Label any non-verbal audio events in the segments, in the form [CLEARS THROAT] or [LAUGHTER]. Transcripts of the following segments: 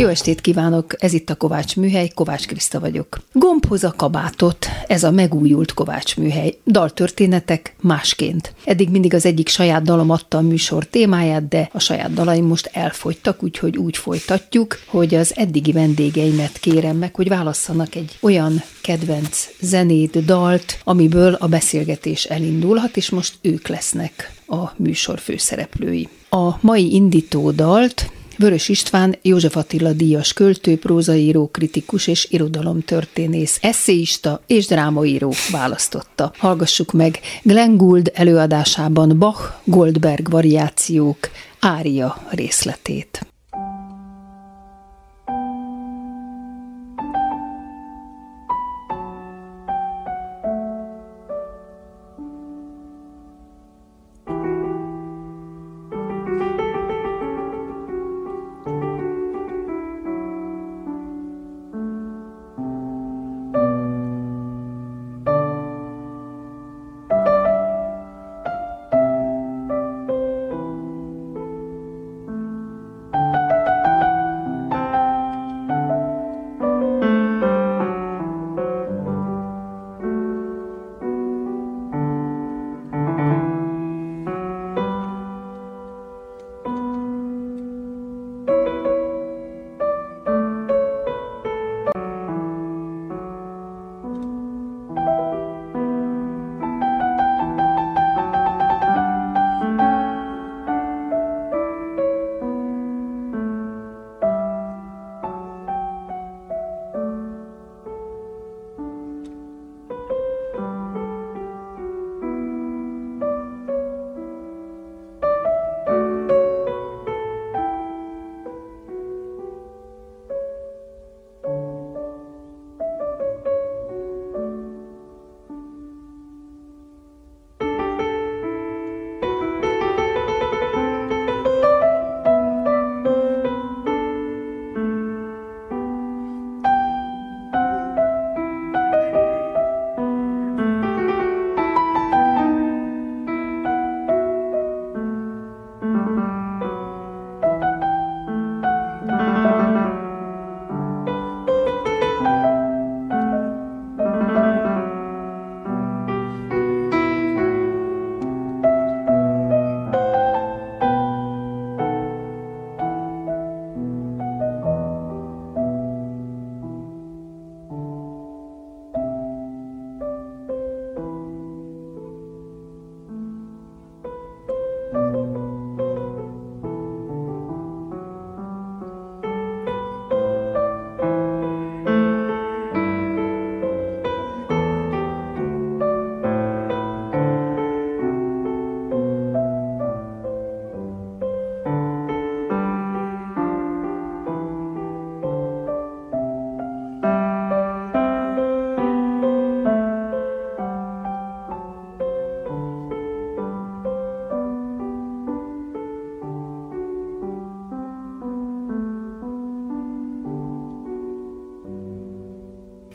Jó estét kívánok, ez itt a Kovács Műhely, Kovács Kriszta vagyok. Gombhoz a kabátot, ez a megújult Kovács Műhely. Daltörténetek másként. Eddig mindig az egyik saját dalom adta a műsor témáját, de a saját dalaim most elfogytak, úgyhogy úgy folytatjuk, hogy az eddigi vendégeimet kérem meg, hogy válasszanak egy olyan kedvenc zenét, dalt, amiből a beszélgetés elindulhat, és most ők lesznek a műsor főszereplői. A mai indító dalt Vörös István, József Attila díjas költő, prózaíró, kritikus és irodalomtörténész, eszéista és drámaíró választotta. Hallgassuk meg Glenn Gould előadásában Bach Goldberg variációk ária részletét.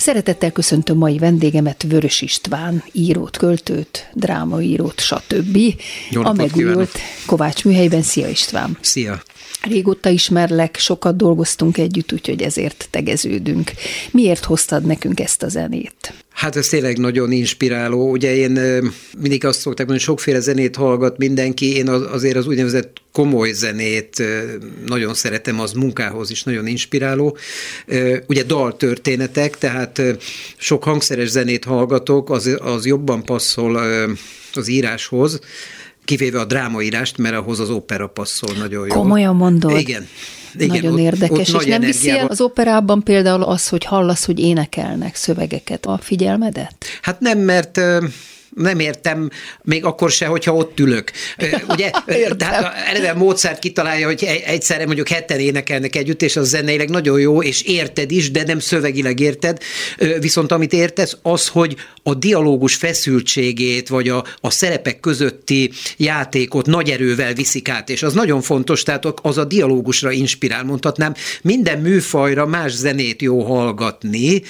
Szeretettel köszöntöm mai vendégemet, Vörös István, írót, költőt, drámaírót, stb. Jó a megújult. Kovács műhelyben. Szia István! Szia! Régóta ismerlek, sokat dolgoztunk együtt, úgyhogy ezért tegeződünk. Miért hoztad nekünk ezt a zenét? Hát ez tényleg nagyon inspiráló. Ugye én mindig azt szokták mondani, hogy sokféle zenét hallgat mindenki, én az- azért az úgynevezett komoly zenét nagyon szeretem, az munkához is nagyon inspiráló. Ugye daltörténetek, tehát sok hangszeres zenét hallgatok, az, az jobban passzol az íráshoz, kivéve a drámaírást, mert ahhoz az opera passzol nagyon jól. Komolyan mondod? Igen. Igen, Nagyon ott- érdekes, ott és nagy nem viszi el az operában például az, hogy hallasz, hogy énekelnek szövegeket a figyelmedet? Hát nem, mert nem értem, még akkor se, hogyha ott ülök. Ugye, [LAUGHS] tehát eleve Mozart kitalálja, hogy egyszerre mondjuk hetten énekelnek együtt, és az zeneileg nagyon jó, és érted is, de nem szövegileg érted. Viszont amit értesz, az, hogy a dialógus feszültségét, vagy a, a szerepek közötti játékot nagy erővel viszik át, és az nagyon fontos, tehát az a dialógusra inspirál, mondhatnám. Minden műfajra más zenét jó hallgatni.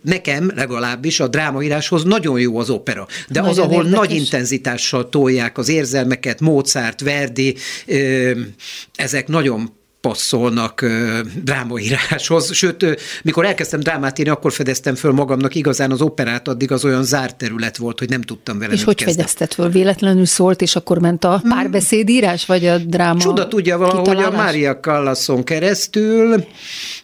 Nekem legalábbis a drámaíráshoz nagyon jó az opera. De nagyon az, ahol érdekes. nagy intenzitással tolják az érzelmeket, Mozart, Verdi, ezek nagyon passzolnak drámaíráshoz. Sőt, mikor elkezdtem drámát írni, akkor fedeztem föl magamnak igazán az operát, addig az olyan zárt terület volt, hogy nem tudtam vele És hogy kezdem. fedezted föl? Véletlenül szólt, és akkor ment a hmm. párbeszédírás, vagy a dráma Csuda tudja valahogy a Mária Callasson keresztül,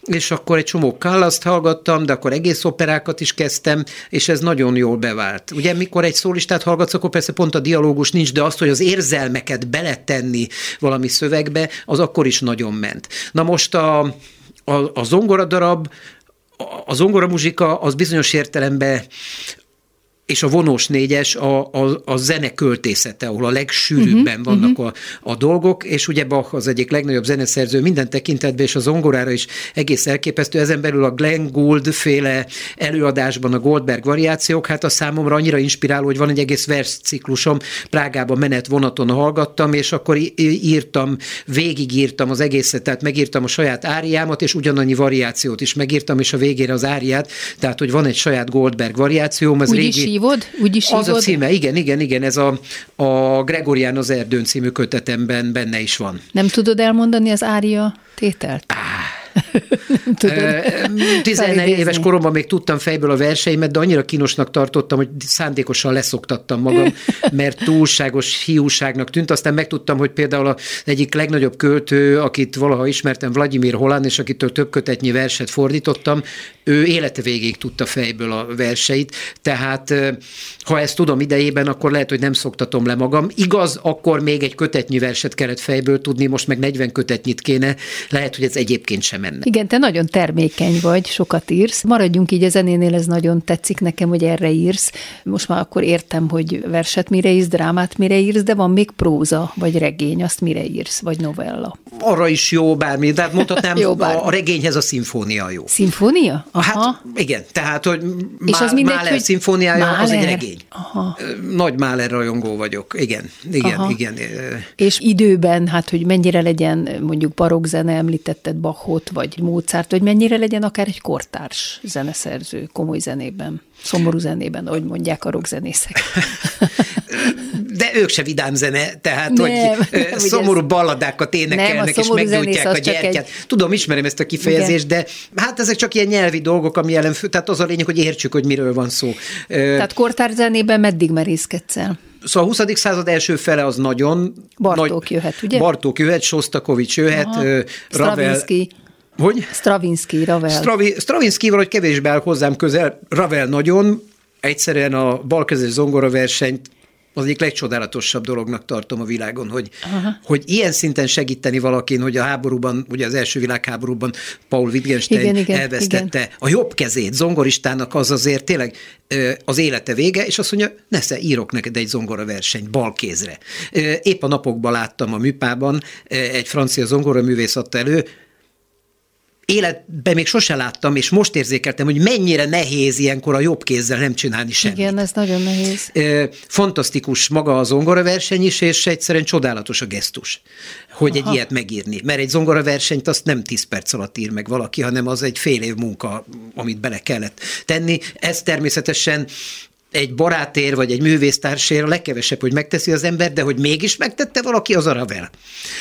és akkor egy csomó Callaszt hallgattam, de akkor egész operákat is kezdtem, és ez nagyon jól bevált. Ugye, mikor egy szólistát hallgatsz, akkor persze pont a dialógus nincs, de azt, hogy az érzelmeket beletenni valami szövegbe, az akkor is nagyon megy ment. Na most a, a, a zongoradarab, a zongoramuzsika az bizonyos értelemben és a vonós négyes a, a, a zene költészete, ahol a legsűrűbben uh-huh, vannak uh-huh. A, a dolgok, és ugye Bach az egyik legnagyobb zeneszerző minden tekintetben, és a zongorára is egész elképesztő. Ezen belül a Glenn Gould féle előadásban a Goldberg variációk, hát a számomra annyira inspiráló, hogy van egy egész versciklusom, Prágában menet vonaton hallgattam, és akkor írtam, végigírtam az egészet, tehát megírtam a saját áriámat, és ugyanannyi variációt is megírtam, és a végére az áriát, tehát hogy van egy saját Goldberg variációm, ez Úgy régi hívod? Úgy is Az a címe, igen, igen, igen, ez a, a Gregorián az erdőn című kötetemben benne is van. Nem tudod elmondani az ária tételt? Ah. 14 éves koromban még tudtam fejből a verseimet, de annyira kínosnak tartottam, hogy szándékosan leszoktattam magam, mert túlságos hiúságnak tűnt. Aztán megtudtam, hogy például az egyik legnagyobb költő, akit valaha ismertem, Vladimir Holán, és akitől több kötetnyi verset fordítottam, ő élete végig tudta fejből a verseit, tehát ha ezt tudom idejében, akkor lehet, hogy nem szoktatom le magam. Igaz, akkor még egy kötetnyi verset kellett fejből tudni, most meg 40 kötetnyit kéne, lehet, hogy ez egyébként sem menne. Igen, te nagyon termékeny vagy, sokat írsz. Maradjunk így a zenénél, ez nagyon tetszik nekem, hogy erre írsz. Most már akkor értem, hogy verset mire írsz, drámát mire írsz, de van még próza, vagy regény, azt mire írsz, vagy novella. Arra is jó bármi, de hát mondhatnám, [LAUGHS] jó bármi. a regényhez a szimfónia jó. Szimfónia? Aha. Hát igen, tehát, hogy És az mindegy, Mahler hogy szimfóniája Mahler. az egy regény. Aha. Nagy Mahler rajongó vagyok, igen, igen, Aha. igen. És időben, hát, hogy mennyire legyen mondjuk barokzene, említetted Bachot, vagy Mozart, hogy mennyire legyen akár egy kortárs zeneszerző komoly zenében, szomorú zenében, ahogy mondják a rockzenészek. De ők se vidám zene, tehát nem, hogy nem, szomorú balladákat énekelnek, nem, és meggyújtják a gyertyát. Egy... Tudom, ismerem ezt a kifejezést, Igen. de hát ezek csak ilyen nyelvi dolgok, ami jelen fő, tehát az a lényeg, hogy értsük, hogy miről van szó. Tehát kortárs zenében meddig merészkedsz el? Szóval a 20. század első fele az nagyon... Bartók nagy, jöhet, ugye? Bartók jöhet, Sostakovics jöhet, Aha. Ravel... Hogy? Stravinsky, Ravel. Stravi, Stravinsky valahogy kevésbé áll hozzám közel, Ravel nagyon, egyszerűen a balkezes zongora versenyt az egyik legcsodálatosabb dolognak tartom a világon, hogy, hogy ilyen szinten segíteni valakin, hogy a háborúban, ugye az első világháborúban Paul Wittgenstein igen, igen, elvesztette igen. a jobb kezét, zongoristának az azért tényleg az élete vége, és azt mondja, nesze, írok neked egy zongora versenyt balkézre. Épp a napokban láttam a műpában, egy francia zongora művész adta elő, életben még sose láttam, és most érzékeltem, hogy mennyire nehéz ilyenkor a jobb kézzel nem csinálni semmit. Igen, ez nagyon nehéz. Fantasztikus maga a zongoraverseny is, és egyszerűen csodálatos a gesztus, hogy Aha. egy ilyet megírni. Mert egy zongoraversenyt azt nem 10 perc alatt ír meg valaki, hanem az egy fél év munka, amit bele kellett tenni. Ez természetesen egy barátér vagy egy művésztársér a legkevesebb, hogy megteszi az ember, de hogy mégis megtette valaki, az a Ravel.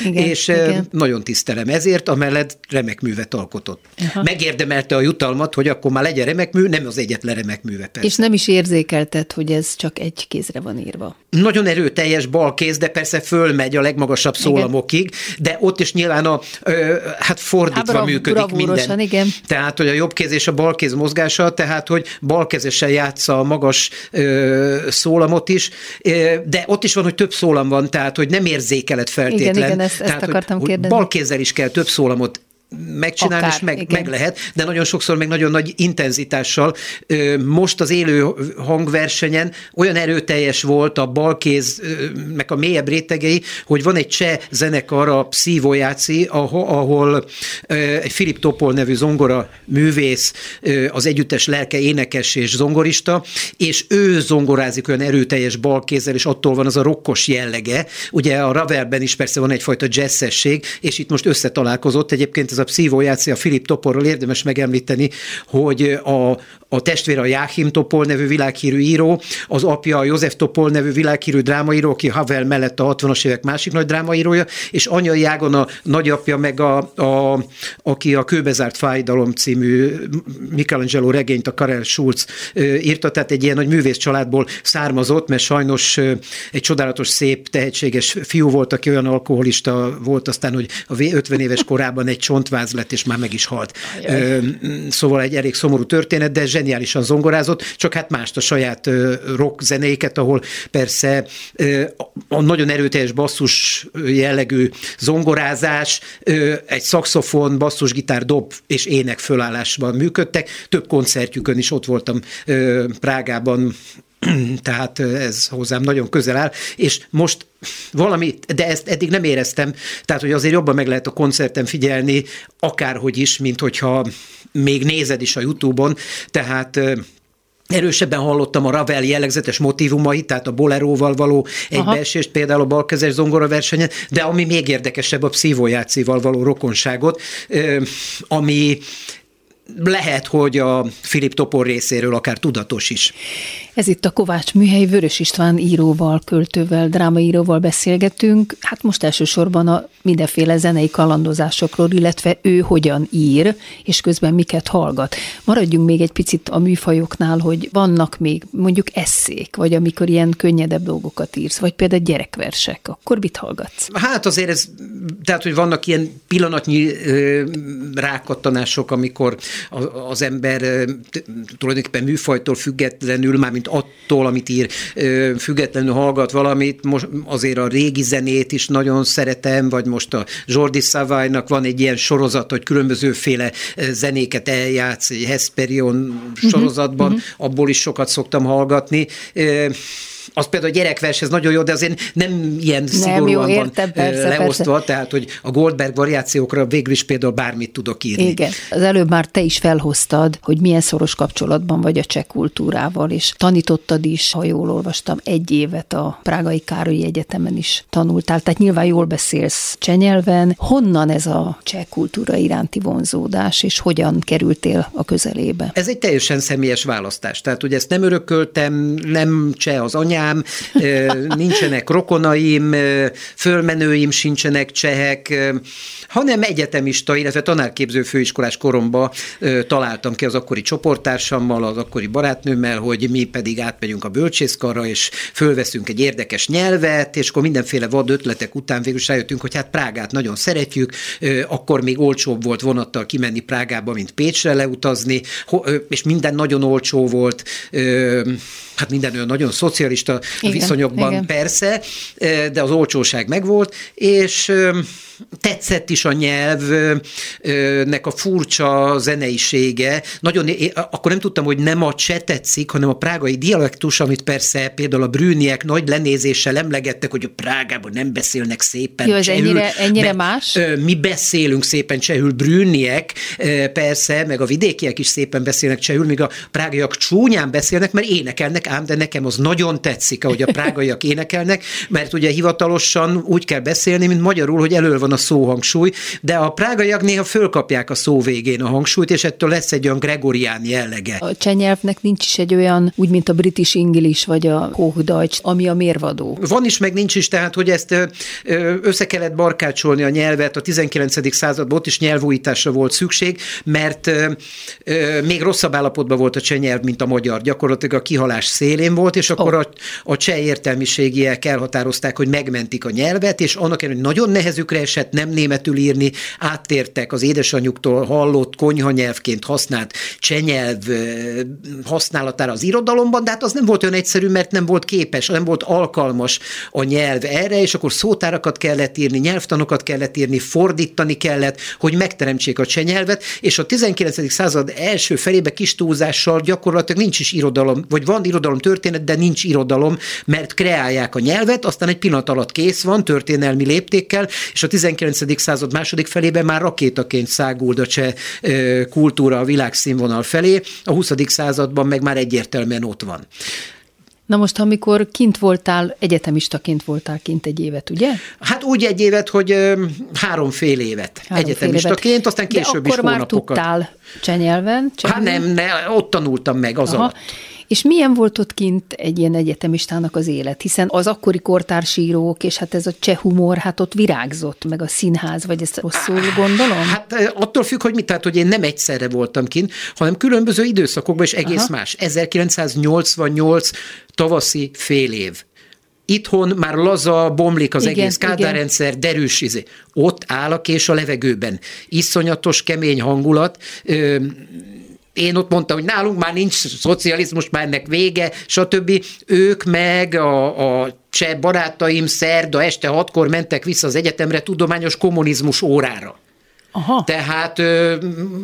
Igen, és igen. nagyon tisztelem ezért, amellett remek művet alkotott. Aha. Megérdemelte a jutalmat, hogy akkor már legyen remek mű, nem az egyetlen remek műve persze. És nem is érzékeltet, hogy ez csak egy kézre van írva. Nagyon erőteljes bal kéz, de persze fölmegy a legmagasabb szólamokig, de ott is nyilván a, ö, hát fordítva Há, működik minden. Igen. Tehát, hogy a jobb kéz és a bal kéz mozgása, tehát, hogy balkezesen játsza a magas szólamot is, de ott is van, hogy több szólam van, tehát hogy nem érzékeled feltétlen. Igen, igen, ezt, tehát, ezt akartam hogy, kérdezni. Bal kézzel is kell több szólamot megcsinálni, Akár, és meg, meg lehet, de nagyon sokszor meg nagyon nagy intenzitással. Most az élő hangversenyen olyan erőteljes volt a balkéz, meg a mélyebb rétegei, hogy van egy cseh zenekar, a Pszívojáci, ahol egy Filip Topol nevű zongora művész, az együttes lelke énekes és zongorista, és ő zongorázik olyan erőteljes balkézzel, és attól van az a rokkos jellege. Ugye a Ravelben is persze van egyfajta jazzesség, és itt most összetalálkozott. Egyébként ez a pszívójátszi a Filip Toporról érdemes megemlíteni, hogy a, a testvére a Jáhim Topol nevű világhírű író, az apja a József Topol nevű világhírű drámaíró, aki Havel mellett a 60-as évek másik nagy drámaírója, és anyai ágon a nagyapja meg a, a, aki a Kőbezárt fájdalom című Michelangelo regényt, a Karel Schulz írta, tehát egy ilyen nagy művész családból származott, mert sajnos egy csodálatos, szép, tehetséges fiú volt, aki olyan alkoholista volt aztán, hogy a 50 éves korában egy csontváz lett, és már meg is halt. Ajaj. Szóval egy elég szomorú történet, de zseniálisan zongorázott, csak hát mást a saját rock zenéket, ahol persze a nagyon erőteljes basszus jellegű zongorázás, egy szaxofon, basszusgitár, dob és ének fölállásban működtek. Több koncertjükön is ott voltam Prágában [CLEARS THROAT] tehát ez hozzám nagyon közel áll, és most valami, de ezt eddig nem éreztem, tehát hogy azért jobban meg lehet a koncerten figyelni, akárhogy is, mint hogyha még nézed is a Youtube-on, tehát Erősebben hallottam a Ravel jellegzetes motivumait, tehát a boleróval való egybeesést, például a balkezes zongora versenyen, de ami még érdekesebb, a pszívójátszival való rokonságot, ami lehet, hogy a Filip Topor részéről akár tudatos is. Ez itt a Kovács Műhely Vörös István íróval, költővel, drámaíróval beszélgetünk. Hát most elsősorban a mindenféle zenei kalandozásokról, illetve ő hogyan ír, és közben miket hallgat. Maradjunk még egy picit a műfajoknál, hogy vannak még mondjuk eszék, vagy amikor ilyen könnyedebb dolgokat írsz, vagy például gyerekversek, akkor mit hallgatsz? Hát azért ez, tehát, hogy vannak ilyen pillanatnyi ö, rákattanások, amikor az ember tulajdonképpen műfajtól függetlenül, már mint attól, amit ír, függetlenül hallgat valamit. Most azért a régi zenét is nagyon szeretem, vagy most a Jordi Savajnak van egy ilyen sorozat, hogy különbözőféle zenéket eljátsz, egy Hesperion mhm, sorozatban, uh-huh. abból is sokat szoktam hallgatni az például a gyerekvers, ez nagyon jó, de azért nem ilyen nem, szigorúan jó, értem, van persze, leosztva, persze. tehát hogy a Goldberg variációkra végül is például bármit tudok írni. Igen, az előbb már te is felhoztad, hogy milyen szoros kapcsolatban vagy a cseh kultúrával, és tanítottad is, ha jól olvastam, egy évet a Prágai Károlyi Egyetemen is tanultál, tehát nyilván jól beszélsz cseh nyelven. Honnan ez a cseh kultúra iránti vonzódás, és hogyan kerültél a közelébe? Ez egy teljesen személyes választás, tehát ugye ezt nem örököltem, nem cseh az anyám, anyám, nincsenek rokonaim, fölmenőim sincsenek csehek, hanem egyetemista, illetve tanárképző főiskolás koromba találtam ki az akkori csoporttársammal, az akkori barátnőmmel, hogy mi pedig átmegyünk a bölcsészkarra, és fölveszünk egy érdekes nyelvet, és akkor mindenféle vad ötletek után végül is rájöttünk, hogy hát Prágát nagyon szeretjük, akkor még olcsóbb volt vonattal kimenni Prágába, mint Pécsre leutazni, és minden nagyon olcsó volt, hát minden olyan nagyon szocialista igen, viszonyokban igen. persze, de az olcsóság megvolt, és tetszett is a nyelvnek a furcsa zeneisége. Nagyon, akkor nem tudtam, hogy nem a cseh tetszik, hanem a prágai dialektus, amit persze például a brűniek nagy lenézéssel emlegettek, hogy a Prágában nem beszélnek szépen Jó, ez csehül, ennyire, ennyire más? Mi beszélünk szépen csehül, brűniek persze, meg a vidékiek is szépen beszélnek csehül, míg a prágaiak csúnyán beszélnek, mert énekelnek, ám de nekem az nagyon tetszik, ahogy a prágaiak énekelnek, mert ugye hivatalosan úgy kell beszélni, mint magyarul, hogy elől van a szóhangsúly, de a prágaiak néha fölkapják a szó végén a hangsúlyt, és ettől lesz egy olyan gregorián jellege. A csenyelvnek nincs is egy olyan, úgy mint a British English vagy a Hochdeutsch, ami a mérvadó. Van is, meg nincs is, tehát hogy ezt össze kellett barkácsolni a nyelvet, a 19. században ott is nyelvújításra volt szükség, mert még rosszabb állapotban volt a csenyelv, mint a magyar. Gyakorlatilag a kihalás szélén volt, és akkor oh. a a cseh értelmiségiek elhatározták, hogy megmentik a nyelvet, és annak ellenére, hogy nagyon nehezükre esett nem németül írni, áttértek az édesanyjuktól hallott konyhanyelvként használt csenyelv használatára az irodalomban, de hát az nem volt olyan egyszerű, mert nem volt képes, nem volt alkalmas a nyelv erre, és akkor szótárakat kellett írni, nyelvtanokat kellett írni, fordítani kellett, hogy megteremtsék a csenyelvet, és a 19. század első felébe kis túlzással gyakorlatilag nincs is irodalom, vagy van irodalom történet, de nincs irodalom, mert kreálják a nyelvet, aztán egy pillanat alatt kész van, történelmi léptékkel, és a 19. század második felében már rakétaként száguld a cseh kultúra a világszínvonal felé, a 20. században meg már egyértelműen ott van. Na most, amikor kint voltál, egyetemistaként voltál kint egy évet, ugye? Hát úgy egy évet, hogy ö, három fél évet három egyetemistaként, fél évet. aztán később De akkor is hónapokat. már tudtál csenyelven? Hát nem, ne, ott tanultam meg az Aha. alatt. És milyen volt ott kint egy ilyen egyetemistának az élet? Hiszen az akkori kortársírók, és hát ez a cseh humor, hát ott virágzott, meg a színház, vagy ezt rosszul gondolom? Hát attól függ, hogy mit, tehát, hogy én nem egyszerre voltam kint, hanem különböző időszakokban, és egész Aha. más. 1988 tavaszi fél év. Itthon már laza, bomlik az igen, egész kádárrendszer, derűs izé. Ott áll a kés a levegőben. Iszonyatos, kemény hangulat, én ott mondtam, hogy nálunk már nincs szocializmus, már ennek vége, stb. Ők meg a, a cseh barátaim szerda este hatkor mentek vissza az egyetemre tudományos kommunizmus órára. Aha. Tehát ö,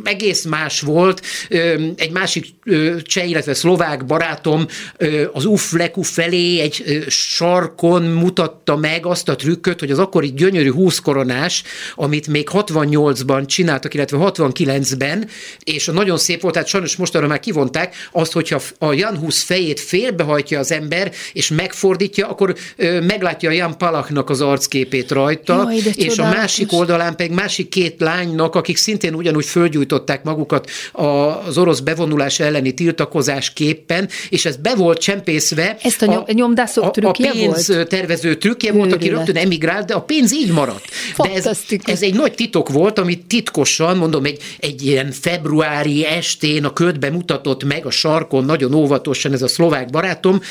egész más volt. Ö, egy másik ö, cseh, illetve szlovák barátom ö, az Ufleku felé egy ö, sarkon mutatta meg azt a trükköt, hogy az akkori gyönyörű 20 koronás, amit még 68-ban csináltak, illetve 69-ben, és nagyon szép volt, tehát sajnos mostanra már kivonták, azt, hogyha a Jan Hus fejét félbehajtja az ember, és megfordítja, akkor ö, meglátja a Jan Palachnak az arcképét rajta, Jaj, és a másik oldalán pedig másik két lány lánynak, akik szintén ugyanúgy fölgyújtották magukat az orosz bevonulás elleni tiltakozás képpen, és ez be volt csempészve. Ezt a, a nyomdászok trükkje A pénz volt? tervező trükkje Őrület. volt, aki rögtön emigrált, de a pénz így maradt. De ez, ez egy nagy titok volt, amit titkosan, mondom, egy, egy ilyen februári estén a ködbe mutatott meg a sarkon, nagyon óvatosan ez a szlovák barátom,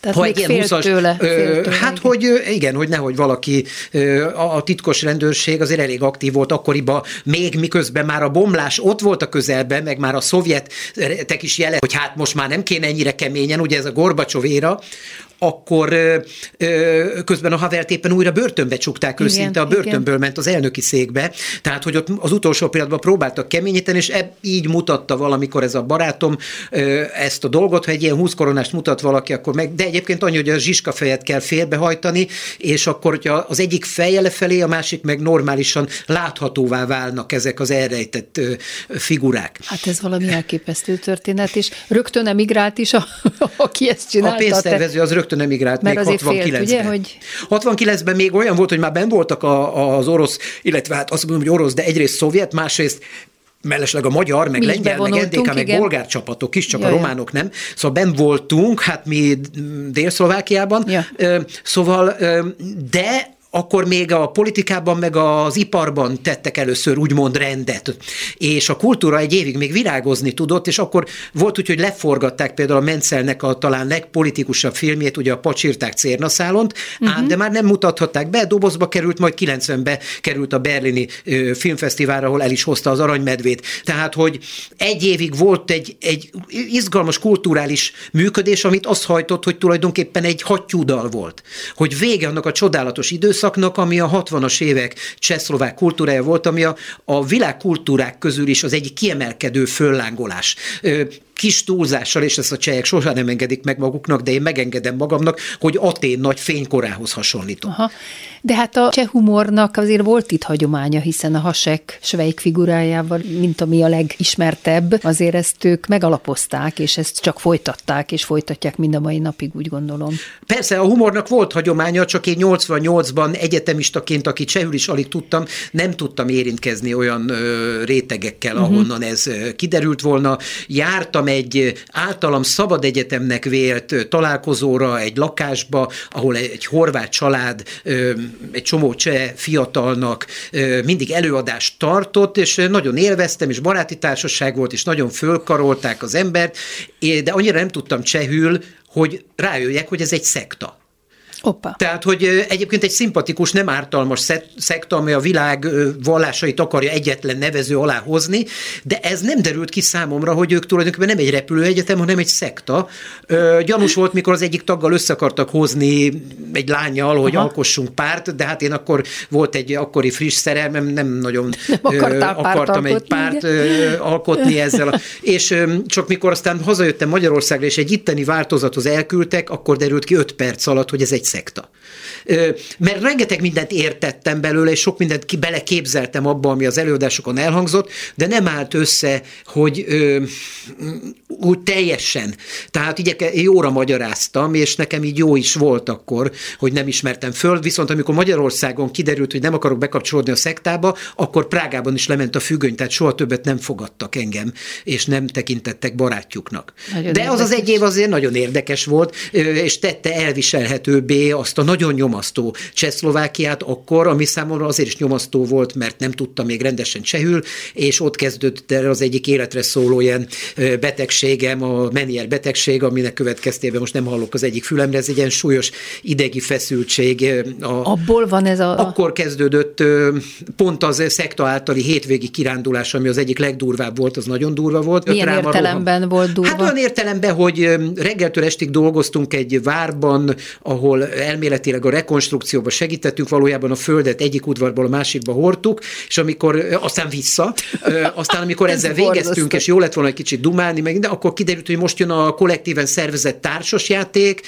tehát ha még fél 20 tőle, fél tőle. Hát, igen. hogy igen, hogy nehogy valaki, a titkos rendőrség azért elég aktív volt akkoriban, még miközben már a bomlás ott volt a közelben, meg már a szovjetek is jele, hogy hát most már nem kéne ennyire keményen, ugye ez a Gorbacsov éra, akkor közben a Havert éppen újra börtönbe csukták, ő szinte a börtönből igen. ment az elnöki székbe, tehát hogy ott az utolsó pillanatban próbáltak keményíteni, és ebb, így mutatta valamikor ez a barátom ezt a dolgot, ha egy ilyen 20 koronást mutat valaki, akkor meg, de egyébként annyi, hogy a zsiska fejet kell félbehajtani, és akkor, hogyha az egyik feje lefelé, a másik meg normálisan láthatóvá válnak ezek az elrejtett figurák. Hát ez valami elképesztő történet, és rögtön emigrált is, a, aki ezt csinálta. A pénztervező az rögtön rögtön emigrált Mert még 69-ben. Félt, ugye, hogy... 69-ben még olyan volt, hogy már ben voltak a, az orosz, illetve hát azt mondom, hogy orosz, de egyrészt szovjet, másrészt mellesleg a magyar, meg mi lengyel, meg NDK, meg bolgár csapatok is, csak Jaj. a románok nem. Szóval ben voltunk, hát mi Dél-Szlovákiában. Ja. Szóval, de akkor még a politikában, meg az iparban tettek először úgymond rendet, és a kultúra egy évig még virágozni tudott, és akkor volt úgy, hogy leforgatták például a Mencelnek a talán legpolitikusabb filmjét, ugye a Pacsirták Cérnaszálont, uh-huh. ám de már nem mutathatták be, dobozba került, majd 90-be került a berlini ö, filmfesztiválra, ahol el is hozta az aranymedvét. Tehát, hogy egy évig volt egy, egy izgalmas kulturális működés, amit azt hajtott, hogy tulajdonképpen egy hattyúdal volt. Hogy vége annak a csodálatos időszak, időszaknak, ami a 60-as évek csehszlovák kultúrája volt, ami a, a világkultúrák közül is az egyik kiemelkedő föllángolás kis túlzással, és ezt a csehek sosem nem engedik meg maguknak, de én megengedem magamnak, hogy Atén nagy fénykorához hasonlítom. Aha. De hát a cseh humornak azért volt itt hagyománya, hiszen a Hasek Svejk figurájával, mint ami a legismertebb, azért ezt ők megalapozták, és ezt csak folytatták, és folytatják mind a mai napig, úgy gondolom. Persze, a humornak volt hagyománya, csak én 88-ban egyetemistaként, aki csehül is alig tudtam, nem tudtam érintkezni olyan ö, rétegekkel, uh-huh. ahonnan ez kiderült volna. Jártam egy általam szabad egyetemnek vélt találkozóra, egy lakásba, ahol egy horvát család egy csomó cseh fiatalnak mindig előadást tartott, és nagyon élveztem, és baráti társaság volt, és nagyon fölkarolták az embert, de annyira nem tudtam csehül, hogy rájöjjek, hogy ez egy szekta. Opa. Tehát, hogy egyébként egy szimpatikus, nem ártalmas szekta, ami a világ vallásait akarja egyetlen nevező alá hozni, de ez nem derült ki számomra, hogy ők tulajdonképpen nem egy repülőegyetem, hanem egy szekta. Gyanús volt, mikor az egyik taggal össze akartak hozni egy lányjal, hogy Aha. alkossunk párt, de hát én akkor volt egy akkori friss szerelmem, nem nagyon nem akartam egy párt igen. alkotni ezzel. A, és csak mikor aztán hazajöttem Magyarországra, és egy itteni változathoz elküldtek, akkor derült ki öt perc alatt, hogy ez egy szekta. Mert rengeteg mindent értettem belőle, és sok mindent beleképzeltem abba, ami az előadásokon elhangzott, de nem állt össze, hogy ö, úgy teljesen. Tehát így jóra magyaráztam, és nekem így jó is volt akkor, hogy nem ismertem föl, viszont amikor Magyarországon kiderült, hogy nem akarok bekapcsolódni a szektába, akkor Prágában is lement a függöny, tehát soha többet nem fogadtak engem, és nem tekintettek barátjuknak. Nagyon de érdekes. az az egy év azért nagyon érdekes volt, és tette elviselhetőbbé azt a nagyon nyomasztó Csehszlovákiát akkor, ami számomra azért is nyomasztó volt, mert nem tudtam még rendesen csehül, és ott kezdődött el az egyik életre szóló ilyen betegségem, a Menier betegség, aminek következtében most nem hallok az egyik fülemre, ez egy ilyen súlyos idegi feszültség. A, Abból van ez a... Akkor kezdődött pont az szekta általi hétvégi kirándulás, ami az egyik legdurvább volt, az nagyon durva volt. Milyen értelemben volt durva? Hát olyan értelemben, hogy reggeltől estig dolgoztunk egy várban, ahol elméletileg a rekonstrukcióba segítettünk, valójában a földet egyik udvarból a másikba hordtuk, és amikor aztán vissza, aztán amikor [LAUGHS] ezzel végeztünk, és jó lett volna egy kicsit dumálni, meg, de akkor kiderült, hogy most jön a kollektíven szervezett társasjáték,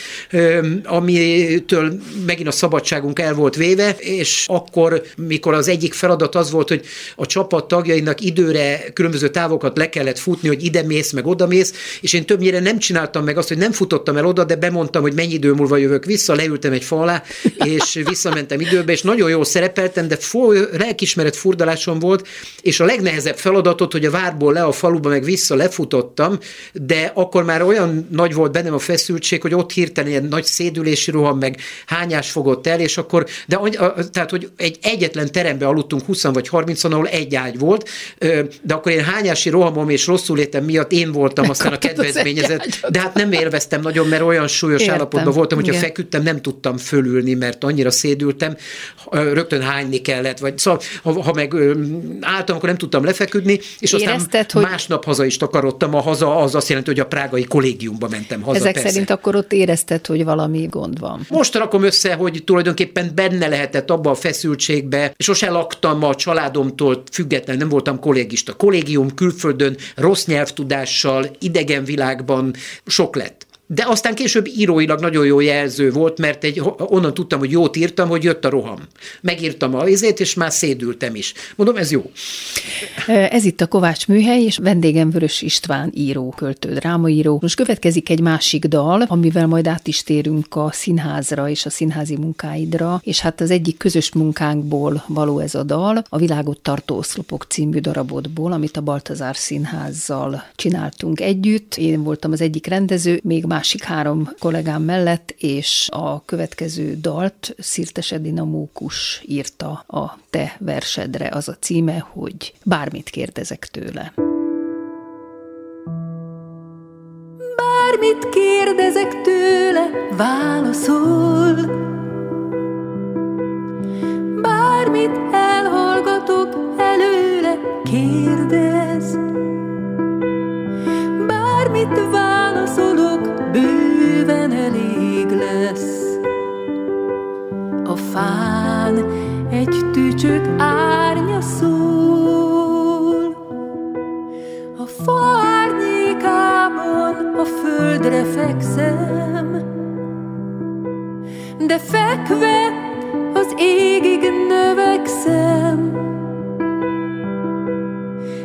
amitől megint a szabadságunk el volt véve, és akkor, mikor az egyik feladat az volt, hogy a csapat tagjainak időre különböző távokat le kellett futni, hogy ide mész, meg oda mész, és én többnyire nem csináltam meg azt, hogy nem futottam el oda, de bemondtam, hogy mennyi idő múlva jövök vissza, leültem egy fa alá, és visszamentem időbe, és nagyon jól szerepeltem, de foly, lelkismeret furdalásom volt, és a legnehezebb feladatot, hogy a várból le a faluba meg vissza lefutottam, de akkor már olyan nagy volt bennem a feszültség, hogy ott hirtelen ilyen nagy szédülési roham, meg hányás fogott el, és akkor, de tehát, hogy egy egyetlen terembe aludtunk 20 vagy 30 ahol egy ágy volt, de akkor én hányási rohamom és rosszul létem miatt én voltam aztán a kedvezményezett, de hát nem élveztem nagyon, mert olyan súlyos Értem. állapotban voltam, hogyha feküdtem, nem tudtam fölülni, mert annyira szédültem, rögtön hányni kellett, vagy szóval, ha, ha meg álltam, akkor nem tudtam lefeküdni, és aztán Érezted, hogy... másnap haza is takarodtam, a haza az azt jelenti, hogy a prágai kollégiumba mentem haza. Ezek persze. szerint akkor ott érezted, hogy valami gond van. Most rakom össze, hogy tulajdonképpen benne lehetett abba a feszültségbe, sose laktam a családomtól független, nem voltam kollégista. Kollégium külföldön, rossz nyelvtudással, idegen világban sok lett. De aztán később íróilag nagyon jó jelző volt, mert egy, onnan tudtam, hogy jót írtam, hogy jött a roham. Megírtam a izét, és már szédültem is. Mondom, ez jó. Ez itt a Kovács Műhely, és vendégem Vörös István író, költő, drámaíró. Most következik egy másik dal, amivel majd át is térünk a színházra és a színházi munkáidra, és hát az egyik közös munkánkból való ez a dal, a Világot tartó oszlopok című darabotból, amit a Baltazár Színházzal csináltunk együtt. Én voltam az egyik rendező, még más másik három kollégám mellett, és a következő dalt Szirtes Edina Mókus írta a te versedre. Az a címe, hogy bármit kérdezek tőle. Bármit kérdezek tőle, válaszol. Bármit elhallgatok előle, kérdez. Bármit válaszolok, lesz. A fán egy tücsök árnya szól, a fa árnyékában a földre fekszem, de fekve az égig növekszem.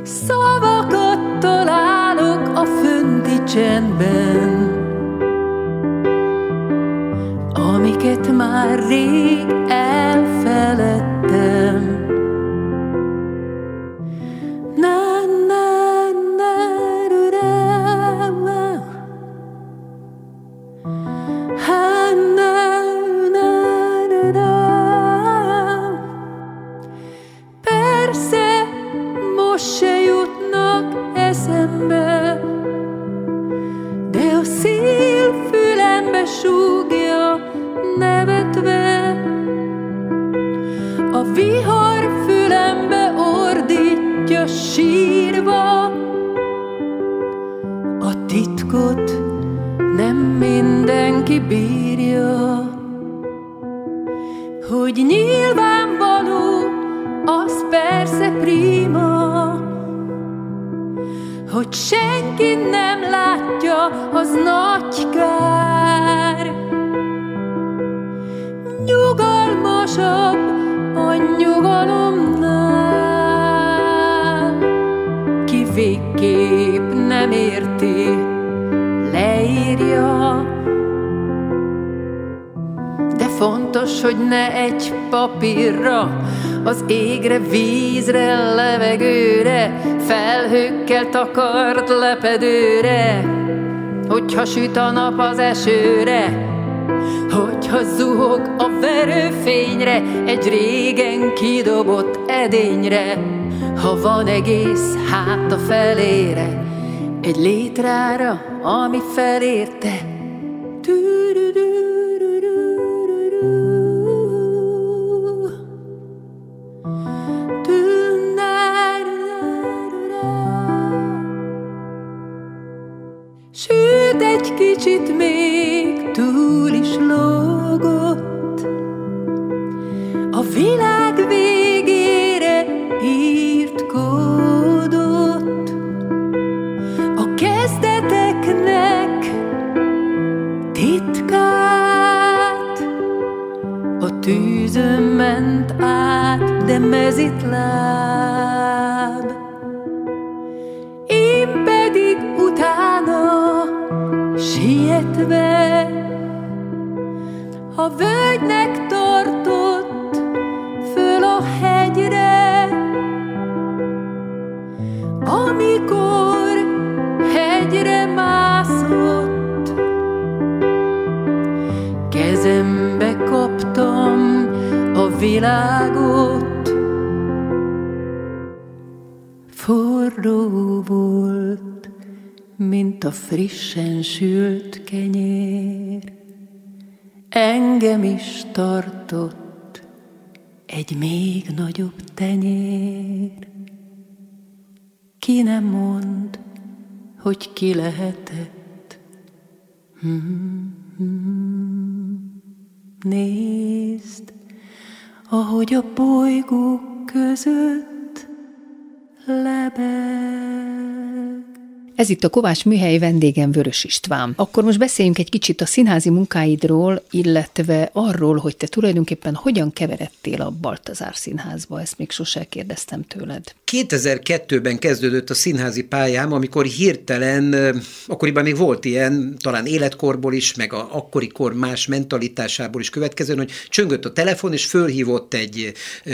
Szavakat találok a fönti csendben, amiket már rég elfeledtem. Lepedőre, hogyha süt a nap az esőre, hogyha zuhog a verőfényre, egy régen kidobott edényre, ha van egész hát a felére, egy létrára, ami felérte. Egy hogy ki lehetett. Nézd, ahogy a bolygók között lebeg. Ez itt a Kovács műhely vendégem Vörös István. Akkor most beszéljünk egy kicsit a színházi munkáidról, illetve arról, hogy te tulajdonképpen hogyan keveredtél a Baltazár Színházba. Ezt még sose kérdeztem tőled. 2002-ben kezdődött a színházi pályám, amikor hirtelen, akkoriban még volt ilyen, talán életkorból is, meg a akkori kor más mentalitásából is következően, hogy csöngött a telefon, és fölhívott egy ö,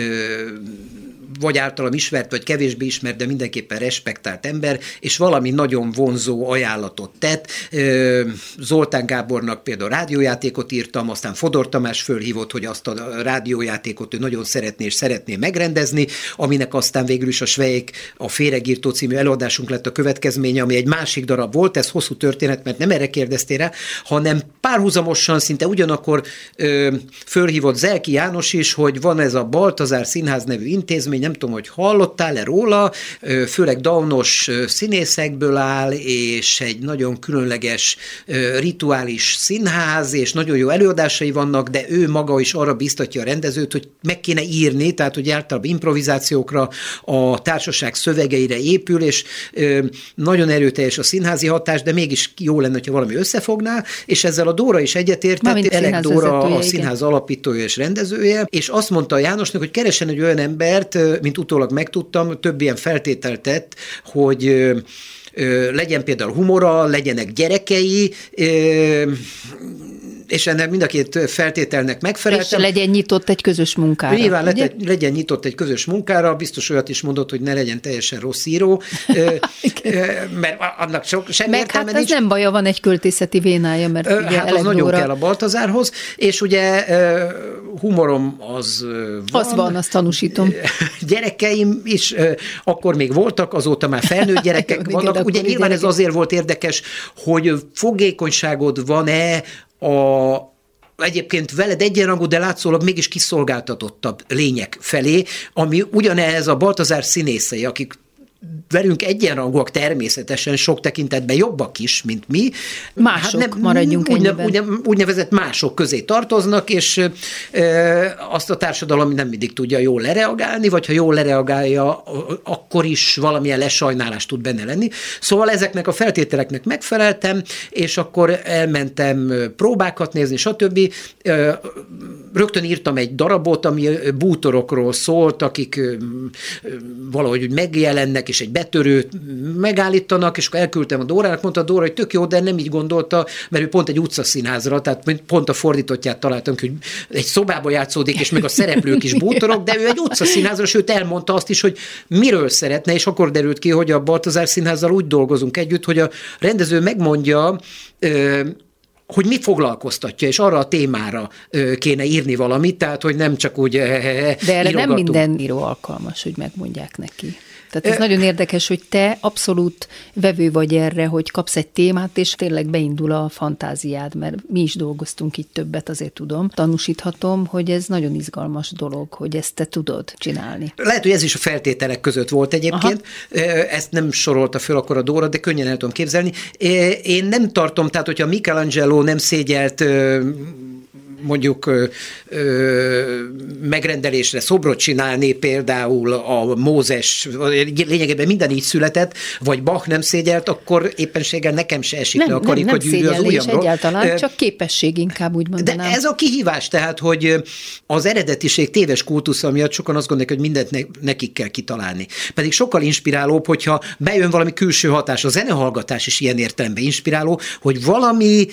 vagy általam ismert, vagy kevésbé ismert, de mindenképpen respektált ember, és valami nagyon vonzó ajánlatot tett. Zoltán Gábornak például rádiójátékot írtam, aztán Fodor Tamás fölhívott, hogy azt a rádiójátékot ő nagyon szeretné és szeretné megrendezni, aminek aztán végül is a Svejék a Féregírtó című előadásunk lett a következménye, ami egy másik darab volt, ez hosszú történet, mert nem erre kérdeztél rá, hanem párhuzamosan szinte ugyanakkor ö, fölhívott Zelki János is, hogy van ez a Baltazár Színház nevű intézmény, nem tudom, hogy hallottál-e róla, ö, főleg daunos színészekből áll, és egy nagyon különleges rituális színház, és nagyon jó előadásai vannak, de ő maga is arra biztatja a rendezőt, hogy meg kéne írni, tehát hogy általában improvizációkra a társaság szövegeire épül, és nagyon erőteljes a színházi hatás, de mégis jó lenne, ha valami összefogná, és ezzel a Dóra is egyetértett, Mármint Elek Dóra a igen. színház alapítója és rendezője, és azt mondta a Jánosnak, hogy keresen egy olyan embert, mint utólag megtudtam, több ilyen feltételt tett, hogy legyen például humora, legyenek gyerekei, és ennek mind a két feltételnek És megfeleltem. legyen nyitott egy közös munkára. Nyilván ugye? legyen, nyitott egy közös munkára, biztos olyat is mondott, hogy ne legyen teljesen rossz író, [LAUGHS] mert annak sok, sem Meg hát ez nincs. nem baja, van egy költészeti vénája, mert ugye Hát az Elek nagyon Dóra- kell a Baltazárhoz, és ugye humorom az van. Az van, azt tanúsítom. [LAUGHS] Gyerekeim is akkor még voltak, azóta már felnőtt [LAUGHS] gyerekek vannak. Ugye nyilván ez gyerekek. azért volt érdekes, hogy fogékonyságod van-e a, egyébként veled egyenrangú, de látszólag mégis kiszolgáltatottabb lények felé, ami ugyanez a Baltazár színészei, akik velünk egyenrangúak természetesen sok tekintetben jobbak is, mint mi. Mások, hát nem, maradjunk úgy, úgy, úgynevezett mások közé tartoznak, és e, azt a társadalom nem mindig tudja jól lereagálni, vagy ha jól lereagálja, akkor is valamilyen lesajnálást tud benne lenni. Szóval ezeknek a feltételeknek megfeleltem, és akkor elmentem próbákat nézni, stb. E, rögtön írtam egy darabot, ami bútorokról szólt, akik valahogy megjelennek, és egy betörőt megállítanak, és akkor elküldtem a Dórának, mondta a Dóra, hogy tök jó, de nem így gondolta, mert ő pont egy utcaszínházra, tehát pont a fordítottját találtam, hogy egy szobába játszódik, és meg a szereplők is bútorok, de ő egy utcaszínházra, sőt elmondta azt is, hogy miről szeretne, és akkor derült ki, hogy a Baltazár Színházzal úgy dolgozunk együtt, hogy a rendező megmondja, hogy mi foglalkoztatja, és arra a témára kéne írni valamit, tehát hogy nem csak úgy De erre nem minden író alkalmas, hogy megmondják neki. Tehát ez nagyon érdekes, hogy te abszolút vevő vagy erre, hogy kapsz egy témát, és tényleg beindul a fantáziád, mert mi is dolgoztunk itt többet, azért tudom. Tanúsíthatom, hogy ez nagyon izgalmas dolog, hogy ezt te tudod csinálni. Lehet, hogy ez is a feltételek között volt egyébként. Aha. Ezt nem sorolta föl akkor a Dóra, de könnyen el tudom képzelni. Én nem tartom, tehát hogyha Michelangelo nem szégyelt mondjuk megrendelésre szobrot csinálni, például a Mózes, lényegében minden így született, vagy Bach nem szégyelt, akkor éppenséggel nekem se esik nem, le a karikagyűrű az ujjamról. egyáltalán, csak képesség inkább úgy mondanám. De ez a kihívás, tehát, hogy az eredetiség téves kultusza miatt sokan azt gondolják, hogy mindent ne, nekik kell kitalálni. Pedig sokkal inspirálóbb, hogyha bejön valami külső hatás. A zenehallgatás is ilyen értelemben inspiráló, hogy valami,